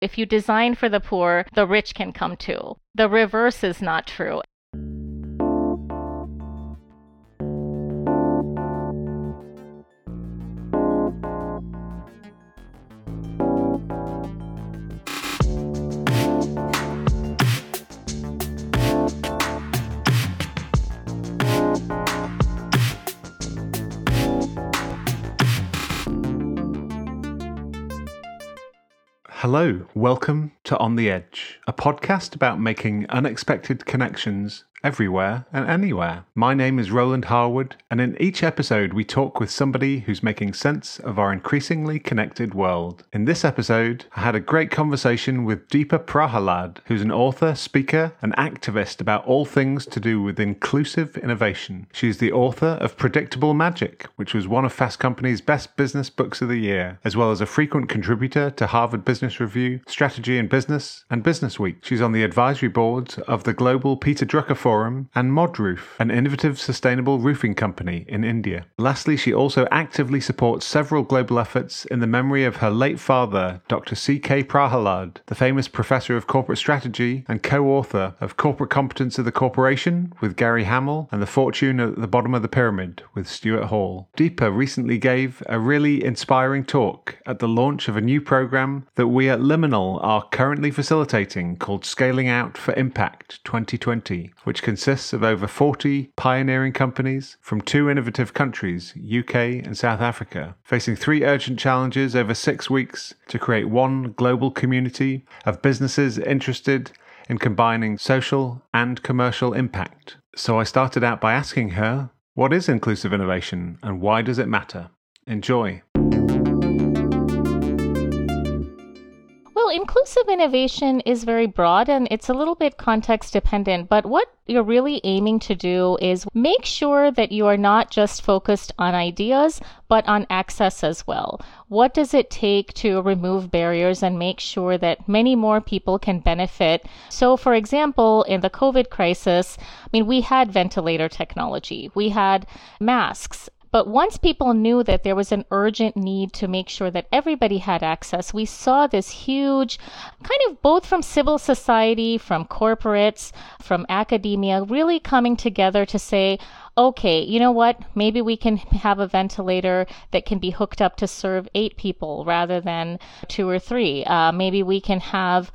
If you design for the poor, the rich can come too. The reverse is not true. Hello, welcome to On the Edge, a podcast about making unexpected connections everywhere and anywhere. My name is Roland Harwood, and in each episode, we talk with somebody who's making sense of our increasingly connected world. In this episode, I had a great conversation with Deepa Prahalad, who's an author, speaker, and activist about all things to do with inclusive innovation. She's the author of Predictable Magic, which was one of Fast Company's best business books of the year, as well as a frequent contributor to Harvard Business Review, Strategy and Business, and Business Week. She's on the advisory boards of the Global Peter Drucker Forum Forum, and Modroof, an innovative sustainable roofing company in India. Lastly, she also actively supports several global efforts in the memory of her late father, Dr. C.K. Prahalad, the famous professor of corporate strategy and co author of Corporate Competence of the Corporation with Gary Hamel and The Fortune at the Bottom of the Pyramid with Stuart Hart. Deepa recently gave a really inspiring talk at the launch of a new program that we at Liminal are currently facilitating called Scaling Out for Impact 2020, which consists of over 40 pioneering companies from two innovative countries, UK and South Africa, facing three urgent challenges over six weeks to create one global community of businesses interested in combining social and commercial impact. So I started out by asking her, what is inclusive innovation and why does it matter? Enjoy. Inclusive innovation is very broad and it's a little bit context dependent, but what you're really aiming to do is make sure that you are not just focused on ideas, but on access as well. What does it take to remove barriers and make sure that many more people can benefit? So, for example, in the COVID crisis, I mean, we had ventilator technology, we had masks, but once people knew that there was an urgent need to make sure that everybody had access, we saw this huge kind of both from civil society, from corporates, from academia, really coming together to say, okay, you know what? Maybe we can have a ventilator that can be hooked up to serve eight people rather than two or three. Uh, maybe we can have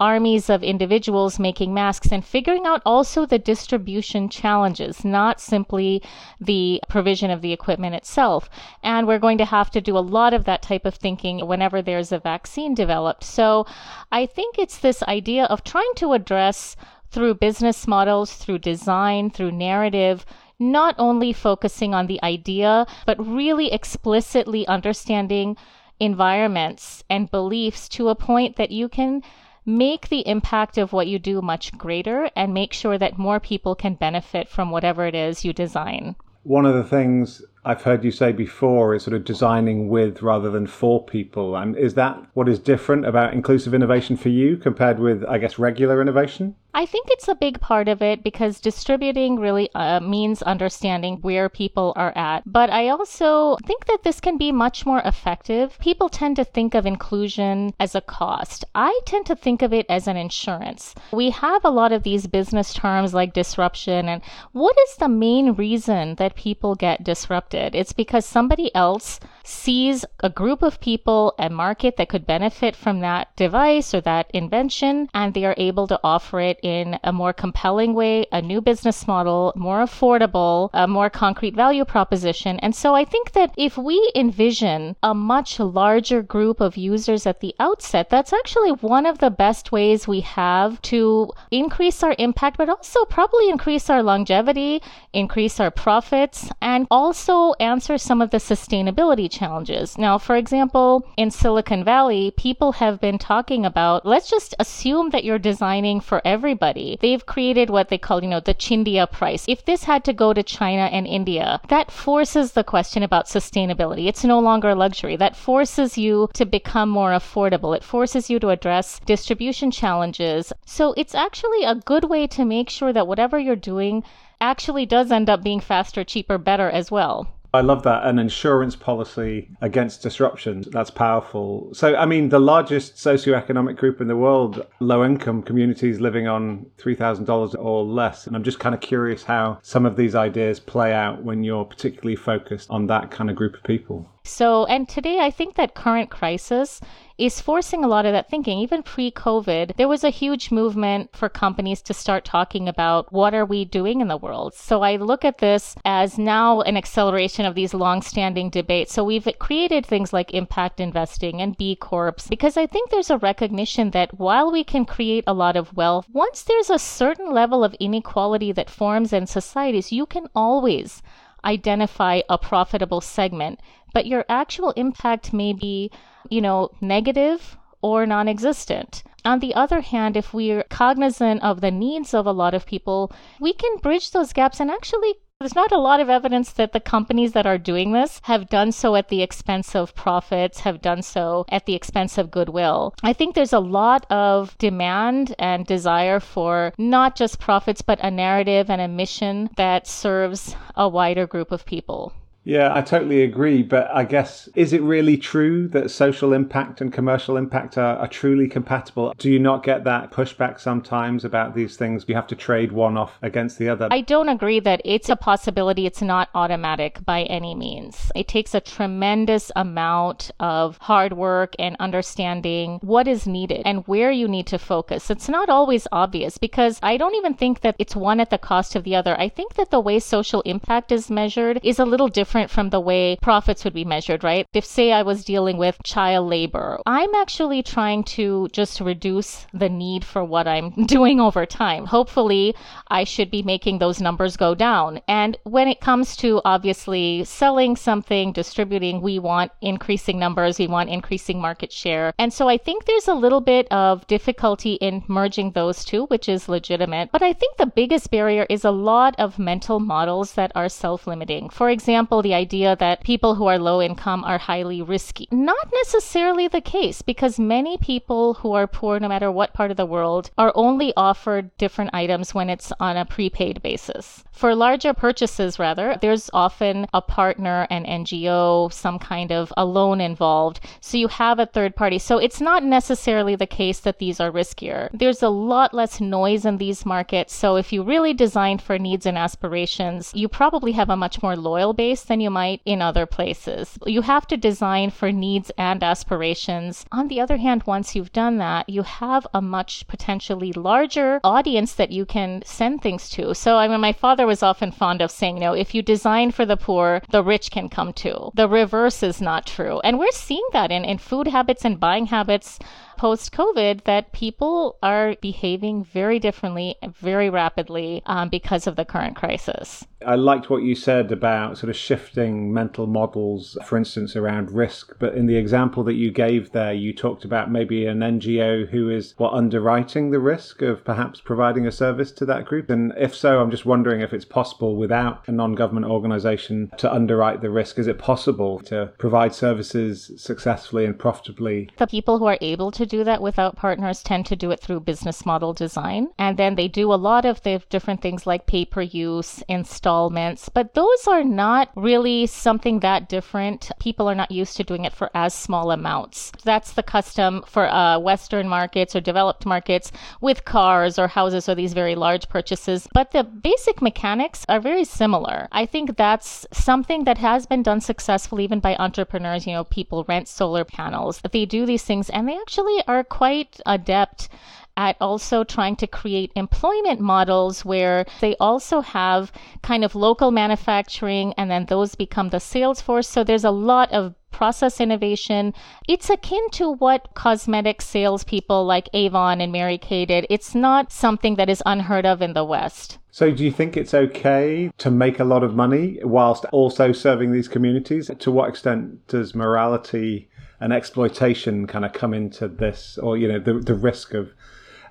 armies of individuals making masks and figuring out also the distribution challenges, not simply the provision of the equipment itself. And we're going to have to do a lot of that type of thinking whenever there's a vaccine developed. So I think it's this idea of trying to address through business models, through design, through narrative, not only focusing on the idea, but really explicitly understanding environments and beliefs to a point that you can make the impact of what you do much greater and make sure that more people can benefit from whatever it is you design. One of the things I've heard you say before is sort of designing with rather than for people. And is that what is different about inclusive innovation for you compared with, I guess, regular innovation? I think it's a big part of it because distributing really uh, means understanding where people are at. But I also think that this can be much more effective. People tend to think of inclusion as a cost. I tend to think of it as an insurance. We have a lot of these business terms like disruption, and what is the main reason that people get disrupted? It's because somebody else sees a group of people, a market that could benefit from that device or that invention, and they are able to offer it in a more compelling way, a new business model, more affordable, a more concrete value proposition. And so I think that if we envision a much larger group of users at the outset, that's actually one of the best ways we have to increase our impact, but also probably increase our longevity, increase our profits, and also answer some of the sustainability challenges. Now, for example, in Silicon Valley, people have been talking about let's just assume that you're designing for everybody. They've created what they call, you know, the Chindia price. If this had to go to China and India, that forces the question about sustainability. It's no longer a luxury. That forces you to become more affordable. It forces you to address distribution challenges. So it's actually a good way to make sure that whatever you're doing actually does end up being faster, cheaper, better as well. I love that. An insurance policy against disruption. That's powerful. So, I mean, the largest socioeconomic group in the world, low income communities living on $3,000 or less. And I'm just kind of curious how some of these ideas play out when you're particularly focused on that kind of group of people. So, and today I think that current crisis is forcing a lot of that thinking. Even pre COVID, there was a huge movement for companies to start talking about what are we doing in the world. So I look at this as now an acceleration of these long-standing debates. So we've created things like impact investing and B Corps because I think there's a recognition that while we can create a lot of wealth, once there's a certain level of inequality that forms in societies, you can always identify a profitable segment, but your actual impact may be, you know, negative or non existent. On the other hand, if we're cognizant of the needs of a lot of people, we can bridge those gaps and actually there's not a lot of evidence that the companies that are doing this have done so at the expense of profits, have done so at the expense of goodwill. I think there's a lot of demand and desire for not just profits, but a narrative and a mission that serves a wider group of people. Yeah, I totally agree. But I guess, is it really true that social impact and commercial impact are, are, truly compatible? Do you not get that pushback sometimes about these things? You have to trade one off against the other. I don't agree that it's a possibility. It's not automatic by any means. It takes a tremendous amount of hard work and understanding what is needed and where you need to focus. It's not always obvious because I don't even think that it's one at the cost of the other. I think that the way social impact is measured is a little different different from the way profits would be measured, right? If, say, I was dealing with child labor, I'm actually trying to just reduce the need for what I'm doing over time. Hopefully, I should be making those numbers go down. And when it comes to obviously selling something, distributing, we want increasing numbers, we want increasing market share. And so I think there's a little bit of difficulty in merging those two, which is legitimate. But I think the biggest barrier is a lot of mental models that are self limiting. For example, the idea that people who are low income are highly risky. Not necessarily the case because many people who are poor, no matter what part of the world, are only offered different items when it's on a prepaid basis. For larger purchases, rather, there's often a partner, an NGO, some kind of a loan involved. So you have a third party. So it's not necessarily the case that these are riskier. There's a lot less noise in these markets. So if you really design for needs and aspirations, you probably have a much more loyal base than you might in other places. You have to design for needs and aspirations. On the other hand, once you've done that, you have a much potentially larger audience that you can send things to. So I mean, my father was often fond of saying, you know, if you design for the poor, the rich can come too. The reverse is not true. And we're seeing that in, in food habits and buying habits post COVID that people are behaving very differently, very rapidly um, because of the current crisis. I liked what you said about sort of shifting mental models, for instance, around risk. But in the example that you gave there, you talked about maybe an NGO who is what underwriting the risk of perhaps providing a service to that group. And if so, I'm just wondering if it's possible without a non government organization to underwrite the risk. Is it possible to provide services successfully and profitably? The people who are able to do that without partners tend to do it through business model design. And then they do a lot of the different things like pay per use, installments, but those are not really something that different. People are not used to doing it for as small amounts. That's the custom for uh, Western markets or developed markets with cars or houses or these very large purchases. But the basic mechanics are very similar. I think that's something that has been done successfully even by entrepreneurs. You know, people rent solar panels. They do these things and they actually are quite adept at also trying to create employment models where they also have kind of local manufacturing and then those become the sales force. So there's a lot of process innovation. It's akin to what cosmetic salespeople like Avon and Mary Kay did. It's not something that is unheard of in the West. So, do you think it's okay to make a lot of money whilst also serving these communities? To what extent does morality and exploitation kind of come into this, or you know, the the risk of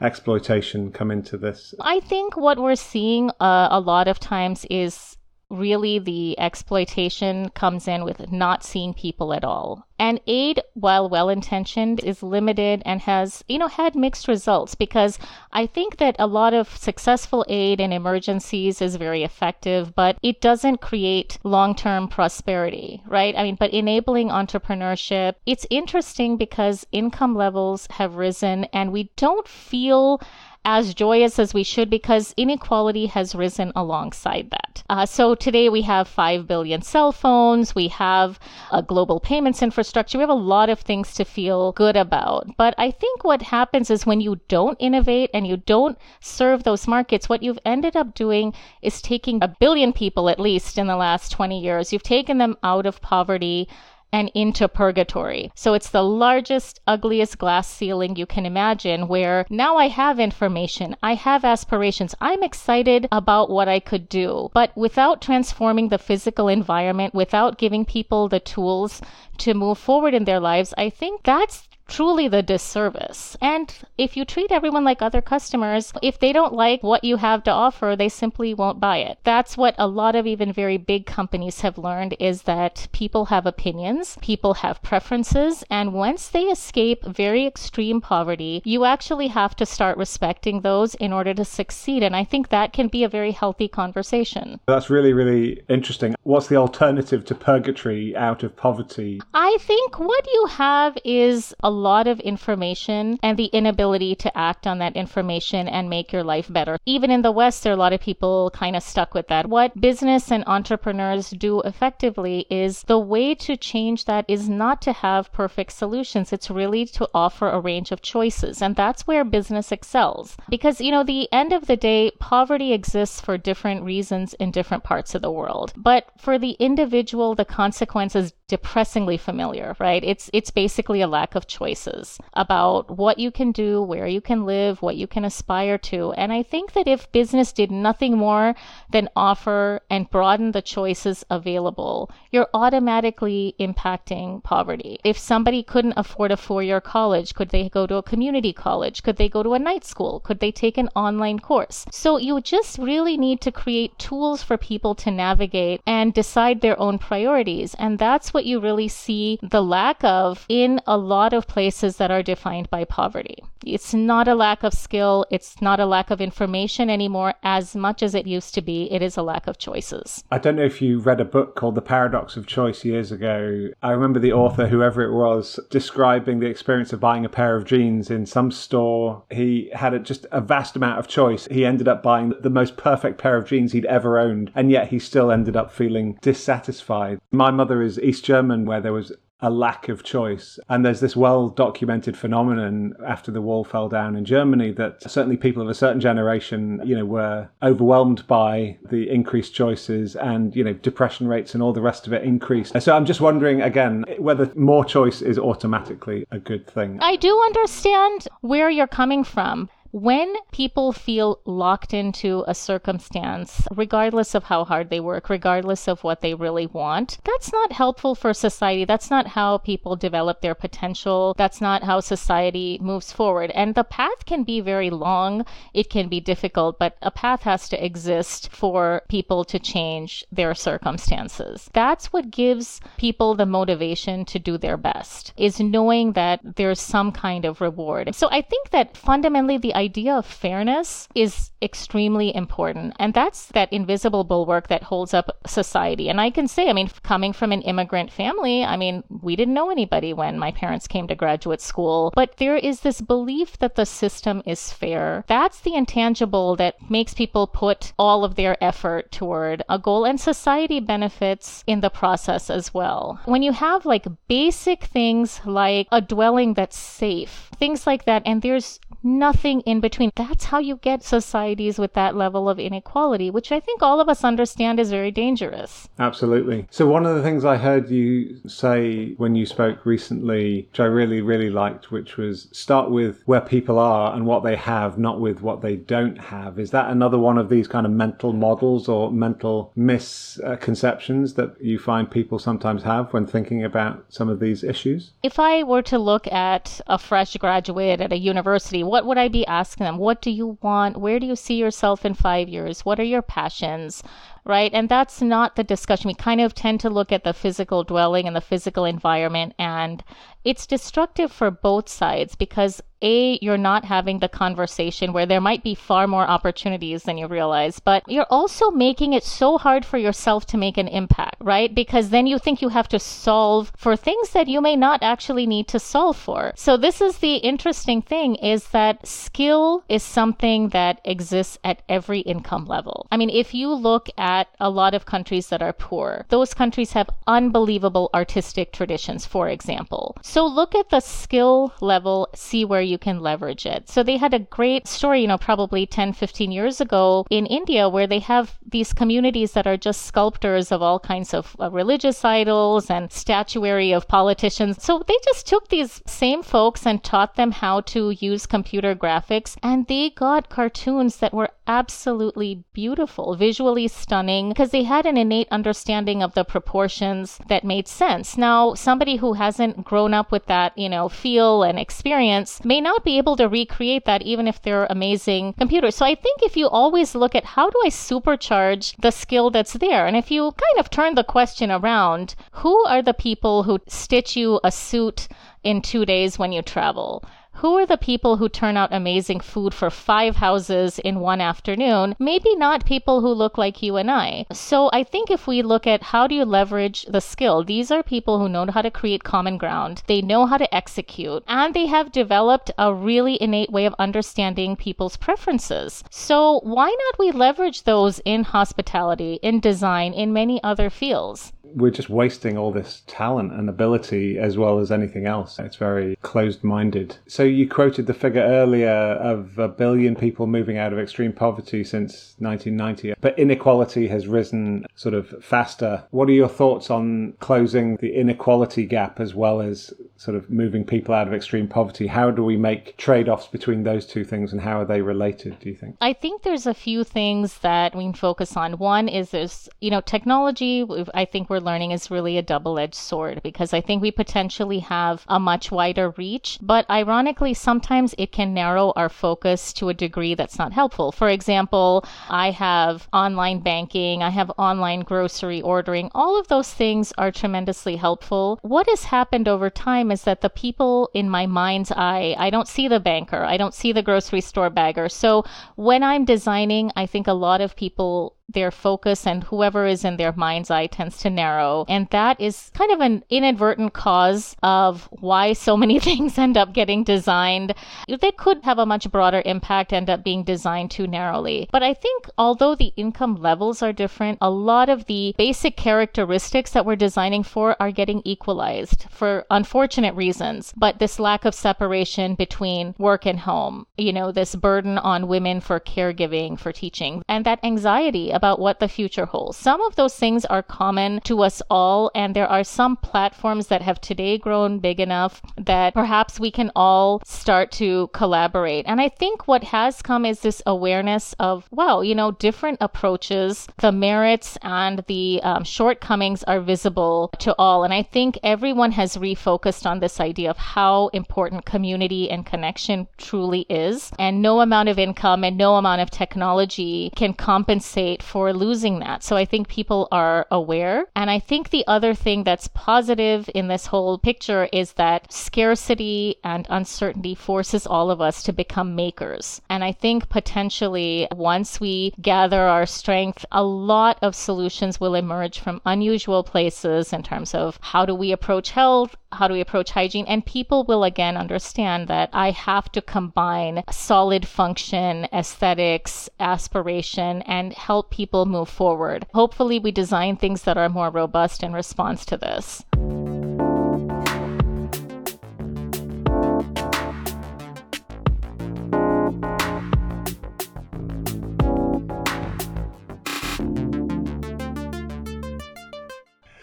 exploitation come into this? I think what we're seeing uh, a lot of times is really the exploitation comes in with not seeing people at all. And aid, while well intentioned, is limited and has, you know, had mixed results because I think that a lot of successful aid in emergencies is very effective, but it doesn't create long term prosperity, right? I mean, but enabling entrepreneurship, it's interesting because income levels have risen and we don't feel as joyous as we should because inequality has risen alongside that. Uh, so today we have 5 billion cell phones, we have a global payments infrastructure, we have a lot of things to feel good about. But I think what happens is when you don't innovate and you don't serve those markets, what you've ended up doing is taking a billion people at least in the last 20 years, you've taken them out of poverty and into purgatory. So it's the largest, ugliest glass ceiling you can imagine where now I have information, I have aspirations, I'm excited about what I could do. But without transforming the physical environment, without giving people the tools to move forward in their lives, I think that's truly the disservice. And if you treat everyone like other customers, if they don't like what you have to offer, they simply won't buy it. That's what a lot of even very big companies have learned is that people have opinions, people have preferences, and once they escape very extreme poverty, you actually have to start respecting those in order to succeed. And I think that can be a very healthy conversation. That's really, really interesting. What's the alternative to purgatory out of poverty? I think what you have is a lot of information and the inability to act on that information and make your life better. Even in the West, there are a lot of people kind of stuck with that. What business and entrepreneurs do effectively is the way to change that is not to have perfect solutions. It's really to offer a range of choices. And that's where business excels. Because, you know, the end of the day, poverty exists for different reasons in different parts of the world. But for the individual, the consequences depressingly familiar, right? It's it's basically a lack of choices about what you can do, where you can live, what you can aspire to. And I think that if business did nothing more than offer and broaden the choices available, you're automatically impacting poverty. If somebody couldn't afford a four-year college, could they go to a community college? Could they go to a night school? Could they take an online course? So you just really need to create tools for people to navigate and decide their own priorities. And that's what you really see the lack of in a lot of places that are defined by poverty. It's not a lack of skill, it's not a lack of information anymore as much as it used to be. It is a lack of choices. I don't know if you read a book called The Paradox of Choice years ago. I remember the author, whoever it was, describing the experience of buying a pair of jeans in some store. He had a, just a vast amount of choice. He ended up buying the most perfect pair of jeans he'd ever owned, and yet he still ended up feeling dissatisfied. My mother is East German, where there was a lack of choice. And there's this well documented phenomenon after the wall fell down in Germany that certainly people of a certain generation, you know, were overwhelmed by the increased choices and, you know, depression rates and all the rest of it increased. So I'm just wondering again whether more choice is automatically a good thing. I do understand where you're coming from. When people feel locked into a circumstance, regardless of how hard they work, regardless of what they really want, that's not helpful for society. That's not how people develop their potential. That's not how society moves forward. And the path can be very long, it can be difficult, but a path has to exist for people to change their circumstances. That's what gives people the motivation to do their best, is knowing that there's some kind of reward. So I think that fundamentally the idea of fairness is extremely important. And that's that invisible bulwark that holds up society. And I can say, I mean, coming from an immigrant family, I mean, we didn't know anybody when my parents came to graduate school, but there is this belief that the system is fair. That's the intangible that makes people put all of their effort toward a goal, and society benefits in the process as well. When you have like basic things like a dwelling that's safe, things like that, and there's nothing in between. That's how you get societies with that level of inequality, which I think all of us understand is very dangerous. Absolutely. So, one of the things I heard you say when you spoke recently, which I really, really liked, which was start with where people are and what they have, not with what they don't have. Is that another one of these kind of mental models or mental misconceptions that you find people sometimes have when thinking about some of these issues? If I were to look at a fresh graduate at a university, what would I be asking them? What do you want? Where do you see yourself in five years? What are your passions? right? And that's not the discussion. We kind of tend to look at the physical dwelling and the physical environment, and it's destructive for both sides because a, you're not having the conversation where there might be far more opportunities than you realize, but you're also making it so hard for yourself to make an impact, right? Because then you think you have to solve for things that you may not actually need to solve for. So this is the interesting thing is that skill is something that exists at every income level. I mean, if you look at a lot of countries that are poor, those countries have unbelievable artistic traditions, for example. So look at the skill level, see where you can leverage it. So they had a great story, you know, probably 10, 15 years ago in India where they have these communities that are just sculptors of all kinds of uh, religious idols and statuary of politicians. So they just took these same folks and taught them how to use computer graphics and they got cartoons that were absolutely beautiful, visually stunning, because they had an innate understanding of the proportions that made sense. Now, somebody who hasn't grown up with that, you know, feel and experience may not be able to recreate that even if they're amazing computers. So I think if you always look at how do I supercharge the skill that's there, and if you kind of turn the question around, who are the people who stitch you a suit in two days when you travel? Who are the people who turn out amazing food for five houses in one afternoon? Maybe not people who look like you and I. So I think if we look at how do you leverage the skill, these are people who know how to create common ground, they know how to execute, and they have developed a really innate way of understanding people's preferences. So why not we leverage those in hospitality, in design, in many other fields? We're just wasting all this talent and ability as well as anything else. It's very closed minded. So you quoted the figure earlier of a billion people moving out of extreme poverty since 1990, but inequality has risen sort of faster. What are your thoughts on closing the inequality gap as well as sort of moving people out of extreme poverty? How do we make trade offs between those two things and how are they related, do you think? I think there's a few things that we can focus on. One is there's, you know, technology, I think we're learning is really a double edged sword because I think we potentially have a much wider reach, but ironically, sometimes it can narrow our focus to a degree that's not helpful. For example, I have online banking, I have online grocery ordering. All of those things are tremendously helpful. What has happened over time is that the people in my mind's eye, I don't see the banker, I don't see the grocery store bagger. So when I'm designing, I think a lot of people their focus and whoever is in their mind's eye tends to narrow. And that is kind of an inadvertent cause of why so many things end up getting designed. They could have a much broader impact, end up being designed too narrowly. But I think although the income levels are different, a lot of the basic characteristics that we're designing for are getting equalized for unfortunate reasons. But this lack of separation between work and home, you know, this burden on women for caregiving, for teaching, and that anxiety about what the future holds. Some of those things are common to us all, and there are some platforms that have today grown big enough that perhaps we can all start to collaborate. And I think what has come is this awareness of, wow, you know, different approaches, the merits and the um, shortcomings are visible to all. And I think everyone has refocused on this idea of how important community and connection truly is. And no amount of income and no amount of technology can compensate for losing that. So I think people are aware. And I think the other thing that's positive in this whole picture is that scarcity and uncertainty forces all of us to become makers. And I think potentially once we gather our strength, a lot of solutions will emerge from unusual places in terms of how do we approach health, how do we approach hygiene, and people will again understand that I have to combine solid function, aesthetics, aspiration, and help people move forward. Hopefully, we design things that are more robust in response to this.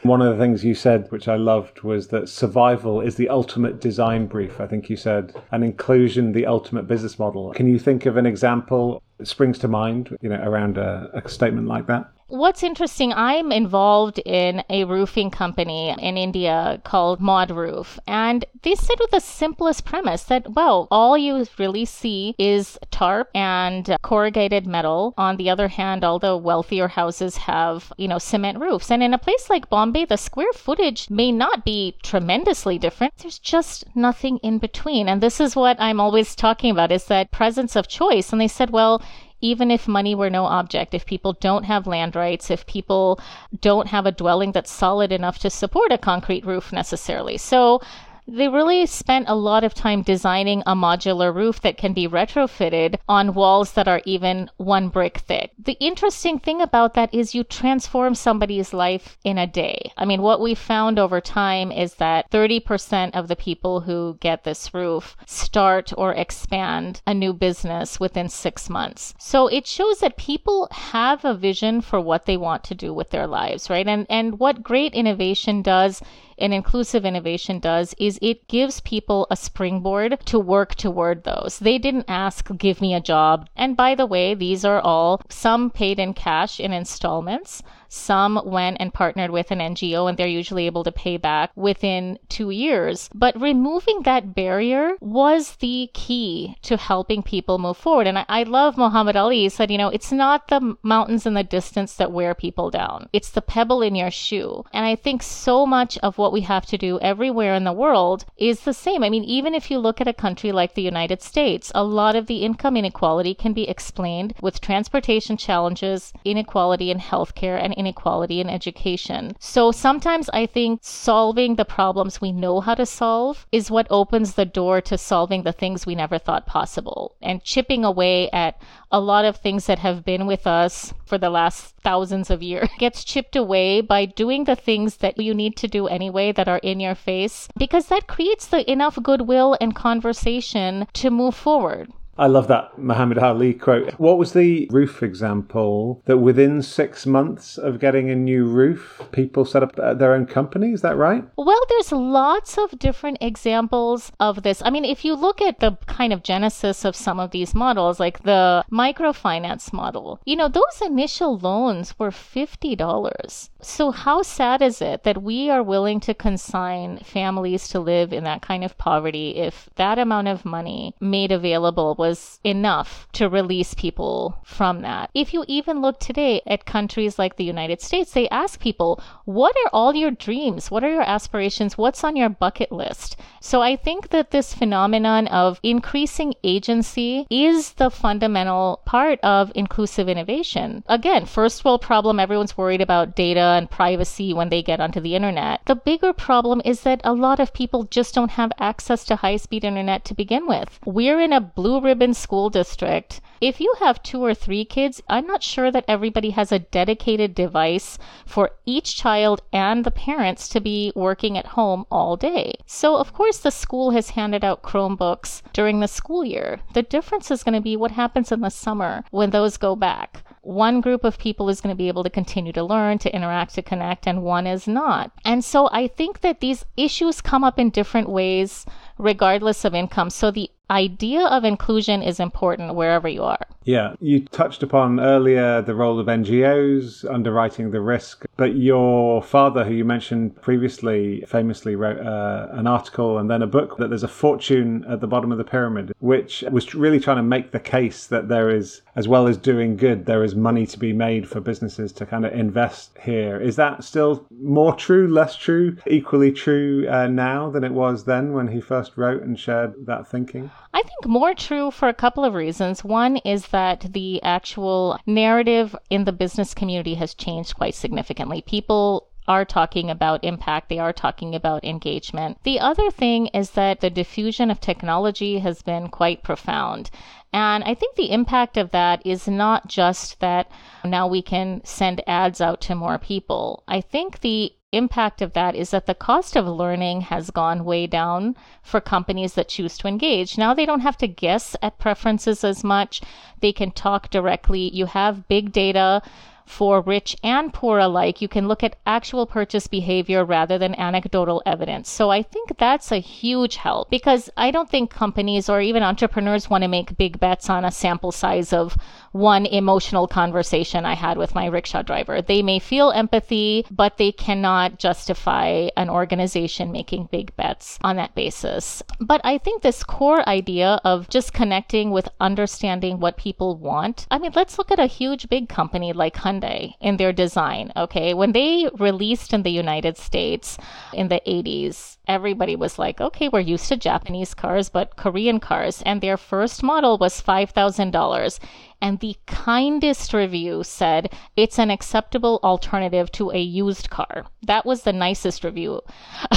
One of the things you said, which I loved, was that survival is the ultimate design brief. I think you said, and inclusion, the ultimate business model. Can you think of an example springs to mind, you know, around a, a statement like that? What's interesting, I'm involved in a roofing company in India called Mod Roof, and they said with the simplest premise that, well, all you really see is tarp and corrugated metal. On the other hand, all the wealthier houses have, you know, cement roofs. And in a place like Bombay, the square footage may not be tremendously different. There's just nothing in between. And this is what I'm always talking about is that presence of choice. And they said, well, even if money were no object, if people don't have land rights, if people don't have a dwelling that's solid enough to support a concrete roof necessarily. So they really spent a lot of time designing a modular roof that can be retrofitted on walls that are even one brick thick. The interesting thing about that is you transform somebody's life in a day. I mean, what we found over time is that 30% of the people who get this roof start or expand a new business within six months. So it shows that people have a vision for what they want to do with their lives, right? And, and what great innovation does and inclusive innovation does is it gives people a springboard to work toward those. They didn't ask, give me a job. And by the way, these are all some paid in cash in installments. Some went and partnered with an NGO and they're usually able to pay back within two years. But removing that barrier was the key to helping people move forward. And I, I love Muhammad Ali. Said, you know, it's not the mountains in the distance that wear people down. It's the pebble in your shoe. And I think so much of what we have to do everywhere in the world is the same. I mean, even if you look at a country like the United States, a lot of the income inequality can be explained with transportation challenges, inequality in healthcare, and inequality in education. So sometimes I think solving the problems we know how to solve is what opens the door to solving the things we never thought possible and chipping away at a lot of things that have been with us for the last thousands of years gets chipped away by doing the things that you need to do anyway that are in your face because that creates the enough goodwill and conversation to move forward. I love that Muhammad Ali quote. What was the roof example that within six months of getting a new roof, people set up their own company? Is that right? Well, there's lots of different examples of this. I mean, if you look at the kind of genesis of some of these models, like the microfinance model, you know, those initial loans were $50. So, how sad is it that we are willing to consign families to live in that kind of poverty if that amount of money made available was enough to release people from that. If you even look today at countries like the United States, they ask people, What are all your dreams? What are your aspirations? What's on your bucket list? So I think that this phenomenon of increasing agency is the fundamental part of inclusive innovation. Again, first world problem, everyone's worried about data and privacy when they get onto the internet. The bigger problem is that a lot of people just don't have access to high speed internet to begin with. We're in a blue ribbon school district. If you have two or three kids, I'm not sure that everybody has a dedicated device for each child and the parents to be working at home all day. So, of course, the school has handed out Chromebooks during the school year. The difference is going to be what happens in the summer when those go back one group of people is going to be able to continue to learn, to interact, to connect, and one is not. And so I think that these issues come up in different ways regardless of income. So the idea of inclusion is important wherever you are. Yeah, you touched upon earlier the role of NGOs underwriting the risk, but your father, who you mentioned previously, famously wrote uh, an article and then a book that there's a fortune at the bottom of the pyramid, which was really trying to make the case that there is, as well as doing good, there is money to be made for businesses to kind of invest here. Is that still more true, less true, equally true uh, now than it was then when he first wrote and shared that thinking? I think more true for a couple of reasons. One is that the actual narrative in the business community has changed quite significantly. People are talking about impact, they are talking about engagement. The other thing is that the diffusion of technology has been quite profound. And I think the impact of that is not just that now we can send ads out to more people. I think the impact of that is that the cost of learning has gone way down for companies that choose to engage. Now they don't have to guess at preferences as much. They can talk directly. You have big data for rich and poor alike. You can look at actual purchase behavior rather than anecdotal evidence. So I think that's a huge help because I don't think companies or even entrepreneurs want to make big bets on a sample size of one emotional conversation I had with my rickshaw driver. They may feel empathy, but they cannot justify an organization making big bets on that basis. But I think this core idea of just connecting with understanding what people want. I mean, let's look at a huge big company like Hyundai in their design. Okay. When they released in the United States in the 80s, everybody was like, okay, we're used to Japanese cars, but Korean cars. And their first model was $5,000 and the kindest review said it's an acceptable alternative to a used car. That was the nicest review.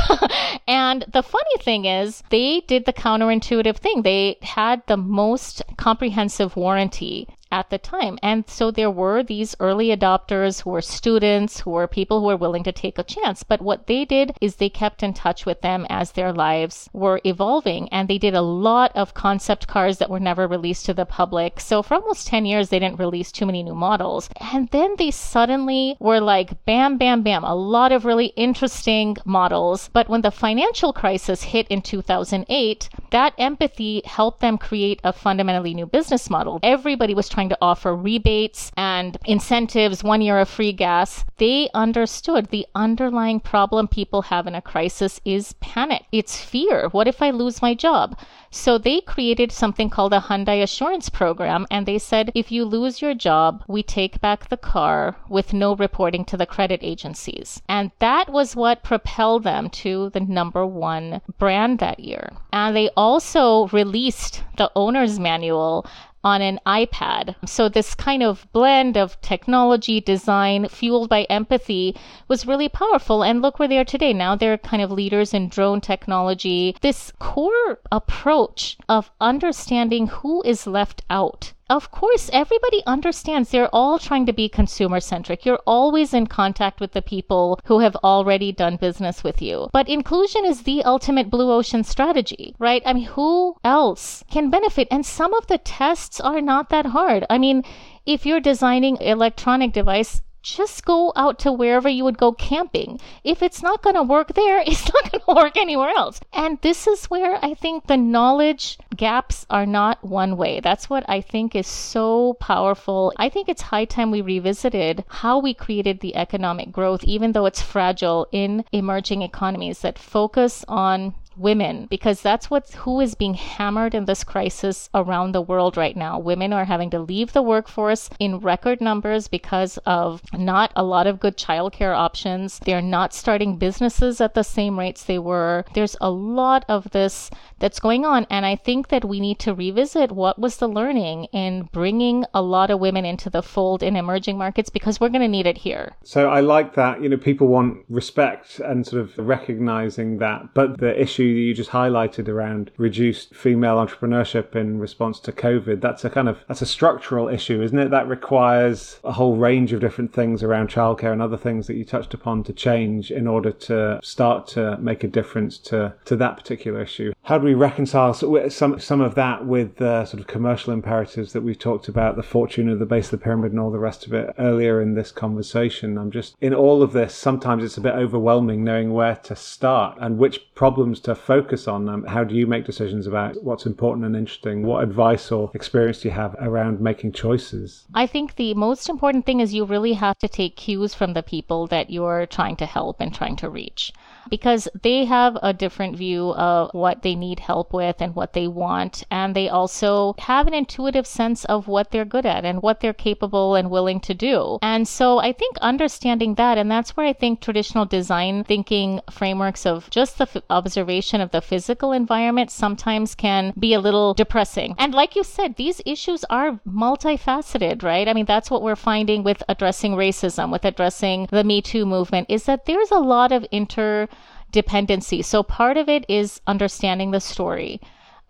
and the funny thing is, they did the counterintuitive thing. They had the most comprehensive warranty at the time. And so there were these early adopters who were students, who were people who were willing to take a chance. But what they did is they kept in touch with them as their lives were evolving. And they did a lot of concept cars that were never released to the public. So for almost 10 years, they didn't release too many new models. And then they suddenly were like, bam, bam, bam, a lot of really interesting models. But when the financial crisis hit in 2008, that empathy helped them create a fundamentally new business model. Everybody was trying to offer rebates and incentives, one year of free gas, they understood the underlying problem people have in a crisis is panic. It's fear. What if I lose my job? So they created something called a Hyundai Assurance Program, and they said if you lose your job, we take back the car with no reporting to the credit agencies. And that was what propelled them to the number one brand that year. And they also released the owner's manual on an iPad. So, this kind of blend of technology, design, fueled by empathy was really powerful. And look where they are today. Now they're kind of leaders in drone technology. This core approach of understanding who is left out of course, everybody understands they're all trying to be consumer centric. You're always in contact with the people who have already done business with you. But inclusion is the ultimate blue ocean strategy, right? I mean, who else can benefit? And some of the tests are not that hard. I mean, if you're designing electronic device just go out to wherever you would go camping. If it's not going to work there, it's not going to work anywhere else. And this is where I think the knowledge gaps are not one way. That's what I think is so powerful. I think it's high time we revisited how we created the economic growth, even though it's fragile in emerging economies that focus on women because that's what who is being hammered in this crisis around the world right now. Women are having to leave the workforce in record numbers because of not a lot of good childcare options. They're not starting businesses at the same rates they were. There's a lot of this that's going on and I think that we need to revisit what was the learning in bringing a lot of women into the fold in emerging markets because we're going to need it here. So I like that, you know, people want respect and sort of recognizing that, but the issue issue you just highlighted around reduced female entrepreneurship in response to COVID, that's a kind of that's a structural issue, isn't it? That requires a whole range of different things around childcare and other things that you touched upon to change in order to start to make a difference to to that particular issue. How do we reconcile some some of that with the sort of commercial imperatives that we've talked about, the fortune of the base of the pyramid and all the rest of it earlier in this conversation? I'm just in all of this. Sometimes it's a bit overwhelming knowing where to start and which problems to focus on? Um, how do you make decisions about what's important and interesting? What advice or experience do you have around making choices? I think the most important thing is you really have to take cues from the people that you're trying to help and trying to reach because they have a different view of what they need help with and what they want. And they also have an intuitive sense of what they're good at and what they're capable and willing to do. And so I think understanding that, and that's where I think traditional design thinking frameworks of just the f- observation of the physical environment sometimes can be a little depressing. And like you said, these issues are multifaceted, right? I mean, that's what we're finding with addressing racism, with addressing the Me Too movement, is that there's a lot of inter dependency. So part of it is understanding the story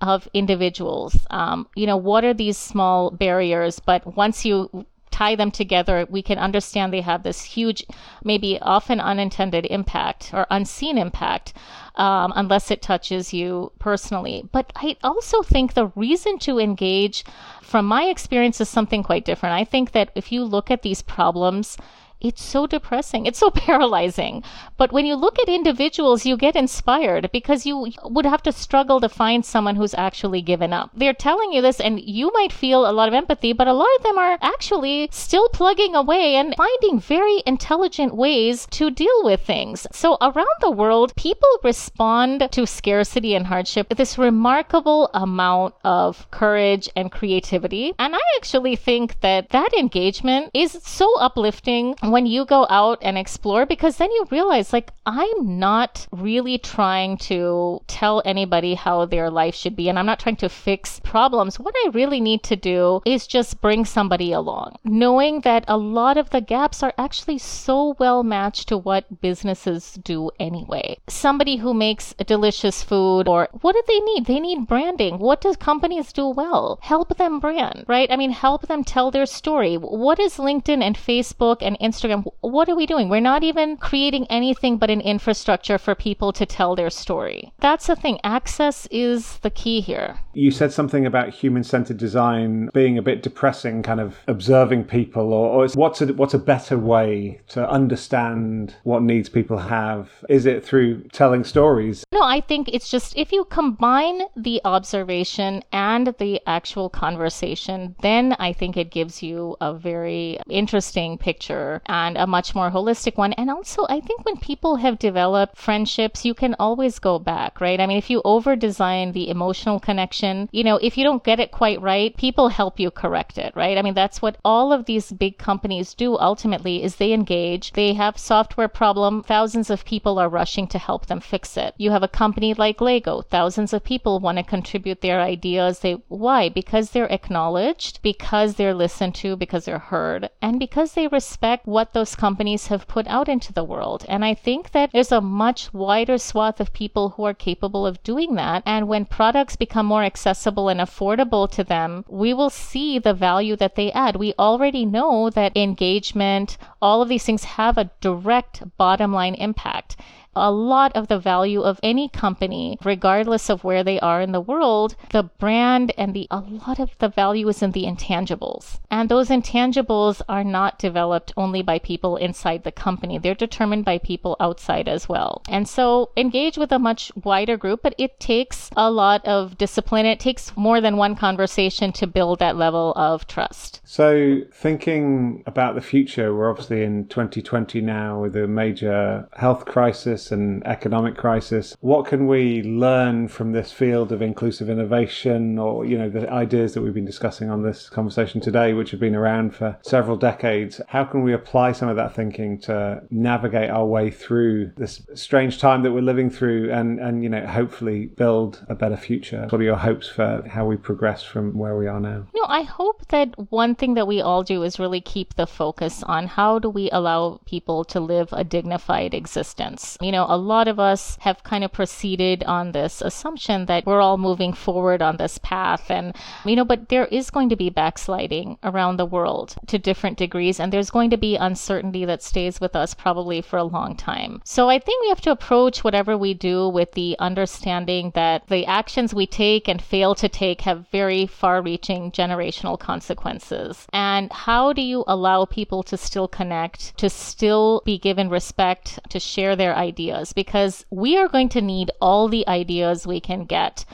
of individuals. Um, you know, what are these small barriers? But once you tie them together, we can understand they have this huge, maybe often unintended impact or unseen impact. Um, unless it touches you personally. But I also think the reason to engage, from my experience, is something quite different. I think that if you look at these problems, it's so depressing. It's so paralyzing. But when you look at individuals, you get inspired because you would have to struggle to find someone who's actually given up. They're telling you this, and you might feel a lot of empathy, but a lot of them are actually still plugging away and finding very intelligent ways to deal with things. So around the world, people respond to scarcity and hardship with this remarkable amount of courage and creativity. And I actually think that that engagement is so uplifting when you go out and explore because then you realize like I'm not really trying to tell anybody how their life should be and I'm not trying to fix problems. What I really need to do is just bring somebody along, knowing that a lot of the gaps are actually so well matched to what businesses do anyway. Somebody who makes delicious food or what do they need? They need branding. What do companies do well? Help them brand, right? I mean, help them tell their story. What is LinkedIn and Facebook and Instagram Instagram, what are we doing? We're not even creating anything but an infrastructure for people to tell their story. That's the thing. Access is the key here. You said something about human centered design being a bit depressing, kind of observing people, or, or what's, a, what's a better way to understand what needs people have? Is it through telling stories? No, I think it's just if you combine the observation and the actual conversation, then I think it gives you a very interesting picture and a much more holistic one. And also, I think when people have developed friendships, you can always go back, right? I mean, if you over design the emotional connection, you know, if you don't get it quite right, people help you correct it, right? I mean, that's what all of these big companies do ultimately is they engage, they have software problem, thousands of people are rushing to help them fix it. You have a company like Lego, thousands of people want to contribute their ideas. They why? Because they're acknowledged, because they're listened to, because they're heard, and because they respect what those companies have put out into the world. And I think that there's a much wider swath of people who are capable of doing that. And when products become more accessible and affordable to them, we will see the value that they add. We already know that engagement, all of these things have a direct bottom line impact a lot of the value of any company, regardless of where they are in the world, the brand and the a lot of the value is in the intangibles. And those intangibles are not developed only by people inside the company. They're determined by people outside as well. And so engage with a much wider group, but it takes a lot of discipline. It takes more than one conversation to build that level of trust. So thinking about the future, we're obviously in 2020 now with a major health crisis and economic crisis. What can we learn from this field of inclusive innovation or, you know, the ideas that we've been discussing on this conversation today, which have been around for several decades? How can we apply some of that thinking to navigate our way through this strange time that we're living through and, and you know, hopefully build a better future? What are your hopes for how we progress from where we are now? No, I hope that one thing that we all do is really keep the focus on how do we allow people to live a dignified existence. You know, know, a lot of us have kind of proceeded on this assumption that we're all moving forward on this path. And, you know, but there is going to be backsliding around the world to different degrees. And there's going to be uncertainty that stays with us probably for a long time. So I think we have to approach whatever we do with the understanding that the actions we take and fail to take have very far reaching generational consequences. And how do you allow people to still connect, to still be given respect, to share their ideas? Ideas because we are going to need all the ideas we can get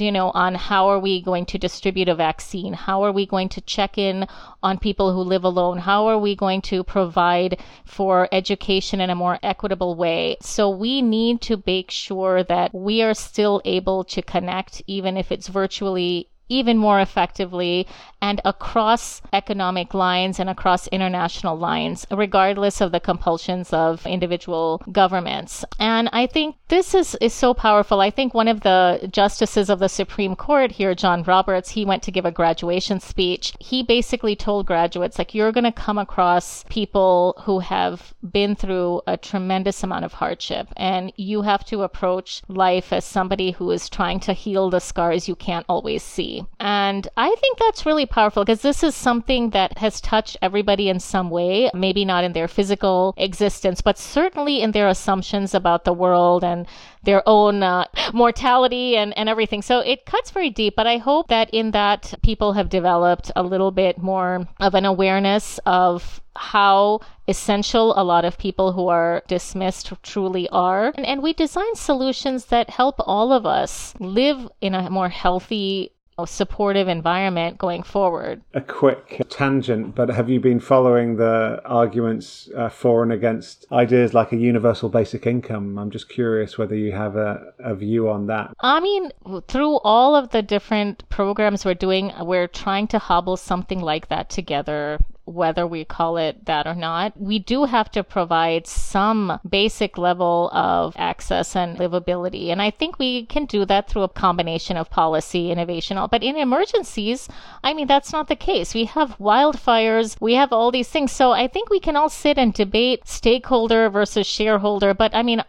you know, on how are we going to distribute a vaccine? How are we going to check in on people who live alone? How are we going to provide for education in a more equitable way? So we need to make sure that we are still able to connect, even if it's virtually even more effectively and across economic lines and across international lines, regardless of the compulsions of individual governments. And I think this is, is so powerful. I think one of the justices of the Supreme Court here, John Roberts, he went to give a graduation speech. He basically told graduates, like, you're going to come across people who have been through a tremendous amount of hardship, and you have to approach life as somebody who is trying to heal the scars you can't always see And I think that's really powerful because this is something that has touched everybody in some way, maybe not in their physical existence, but certainly in their assumptions about the world and their own uh, mortality and, and everything. So it cuts very deep, but I hope that in that people have developed a little bit more of an awareness of how essential a lot of people who are dismissed truly are. And, and we design solutions that help all of us live in a more healthy supportive environment going forward. A quick tangent, but have you been following the arguments uh, for and against ideas like a universal basic income? I'm just curious whether you have a, a view on that. I mean, through all of the different programs we're doing, we're trying to hobble something like that together whether we call it that or not. We do have to provide some basic level of access and livability. And I think we can do that through a combination of policy, innovation. But in emergencies, I mean, that's not the case. We have wildfires, we have all these things. So I think we can all sit and debate stakeholder versus shareholder. But I mean,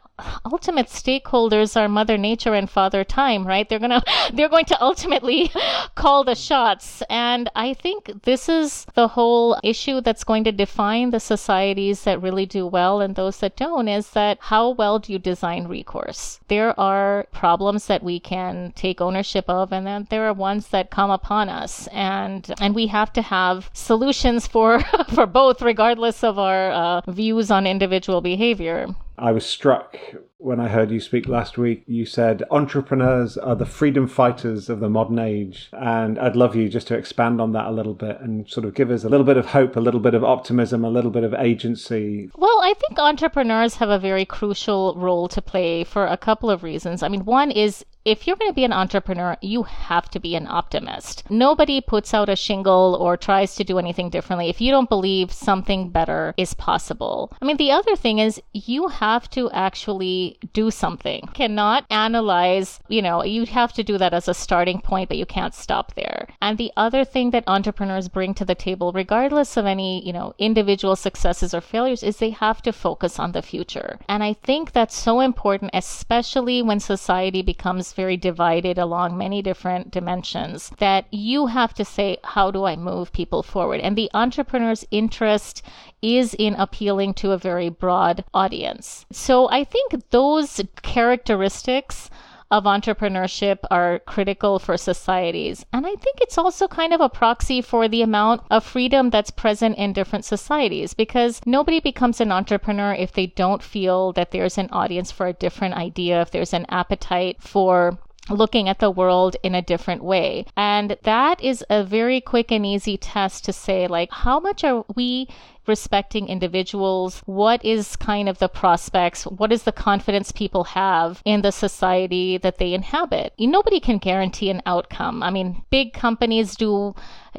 ultimate stakeholders are mother nature and father time right? They're going to they're going to ultimately call the shots. And i think this is the whole issue that's going to define the societies that really do well and those that don't is that how well do you design recourse? There are problems that we can take ownership of and then there are ones that come upon us. And and we have to have solutions for for both regardless of our uh, views on individual behavior I was struck when I heard you speak last week. You said entrepreneurs are the freedom fighters of the modern age. And I'd love you just to expand on that a little bit and sort of give us a little bit of hope, a little bit of optimism, a little bit of agency. Well, I think entrepreneurs have a very crucial role to play for a couple of reasons. I mean, one is if you're going to be an entrepreneur, you have to be an optimist. Nobody puts out a shingle or tries to do anything differently if you don't believe something better is possible. I mean, the other thing is you have to actually do something. You cannot analyze, you know, you have to do that as a starting point, but you can't stop there. And the other thing that entrepreneurs bring to the table, regardless of any, you know, individual successes or failures, is they have to focus on the future. And I think that's so important, especially when society becomes very divided along many different dimensions that you have to say, how do I move people forward? And the entrepreneur's interest is in appealing to a very broad audience. So I think those characteristics of entrepreneurship are critical for societies. And I think it's also kind of a proxy for the amount of freedom that's present in different societies because nobody becomes an entrepreneur if they don't feel that there's an audience for a different idea, if there's an appetite for looking at the world in a different way. And that is a very quick and easy test to say, like, how much are we respecting individuals? What is kind of the prospects? What is the confidence people have in the society that they inhabit? Nobody can guarantee an outcome. I mean, big companies do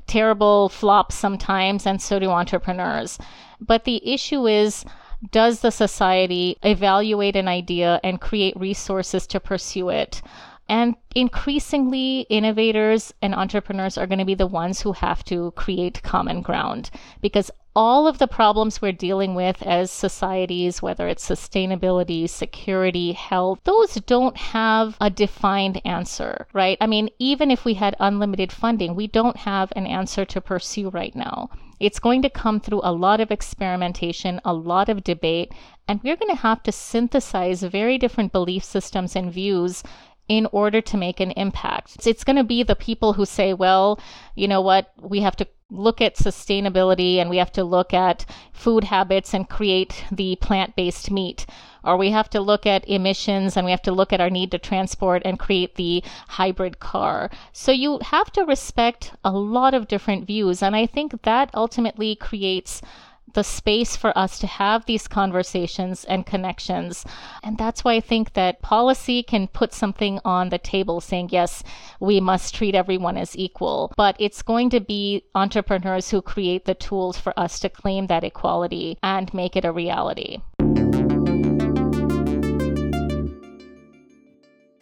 terrible flops sometimes, and so do entrepreneurs. But the issue is, does the society evaluate an idea and create resources to pursue it? And increasingly, innovators and entrepreneurs are going to be the ones who have to create common ground because all of the problems we're dealing with as societies, whether it's sustainability, security, health, those don't have a defined answer, right? I mean, even if we had unlimited funding, we don't have an answer to pursue right now. It's going to come through a lot of experimentation, a lot of debate, and we're going to have to synthesize very different belief systems and views in order to make an impact. It's going to be the people who say, well, you know what, we have to look at sustainability and we have to look at food habits and create the plant based meat. Or we have to look at emissions and we have to look at our need to transport and create the hybrid car. So you have to respect a lot of different views. And I think that ultimately creates the space for us to have these conversations and connections. And that's why I think that policy can put something on the table saying, yes, we must treat everyone as equal. But it's going to be entrepreneurs who create the tools for us to claim that equality and make it a reality.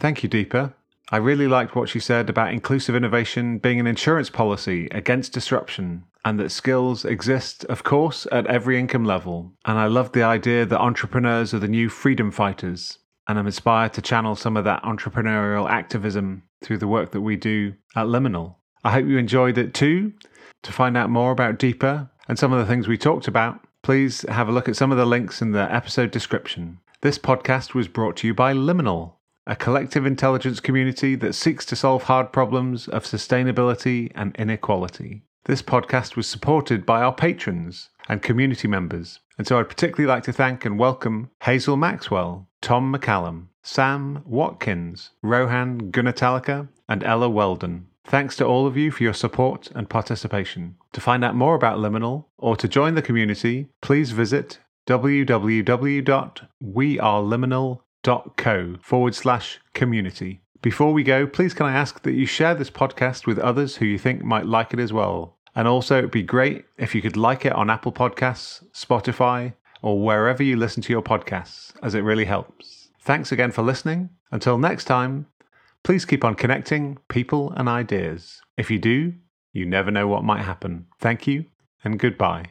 Thank you, Deepa. I really liked what she said about inclusive innovation being an insurance policy against disruption and that skills exist, of course, at every income level. And I loved the idea that entrepreneurs are the new freedom fighters. And I'm inspired to channel some of that entrepreneurial activism through the work that we do at Liminal. I hope you enjoyed it too. To find out more about Deepa and some of the things we talked about, please have a look at some of the links in the episode description. This podcast was brought to you by Liminal, a collective intelligence community that seeks to solve hard problems of sustainability and inequality. This podcast was supported by our patrons and community members, and so I'd particularly like to thank and welcome Hazel Maxwell, Tom McCallum, Sam Watkins, Rohan Gunatalika, and Ella Weldon. Thanks to all of you for your support and participation. To find out more about Liminal or to join the community, please visit www.weareliminal.co forward slash community. Before we go, please can I ask that you share this podcast with others who you think might like it as well? And also, it'd be great if you could like it on Apple Podcasts, Spotify, or wherever you listen to your podcasts, as it really helps. Thanks again for listening. Until next time, please keep on connecting people and ideas. If you do, you never know what might happen. Thank you and goodbye.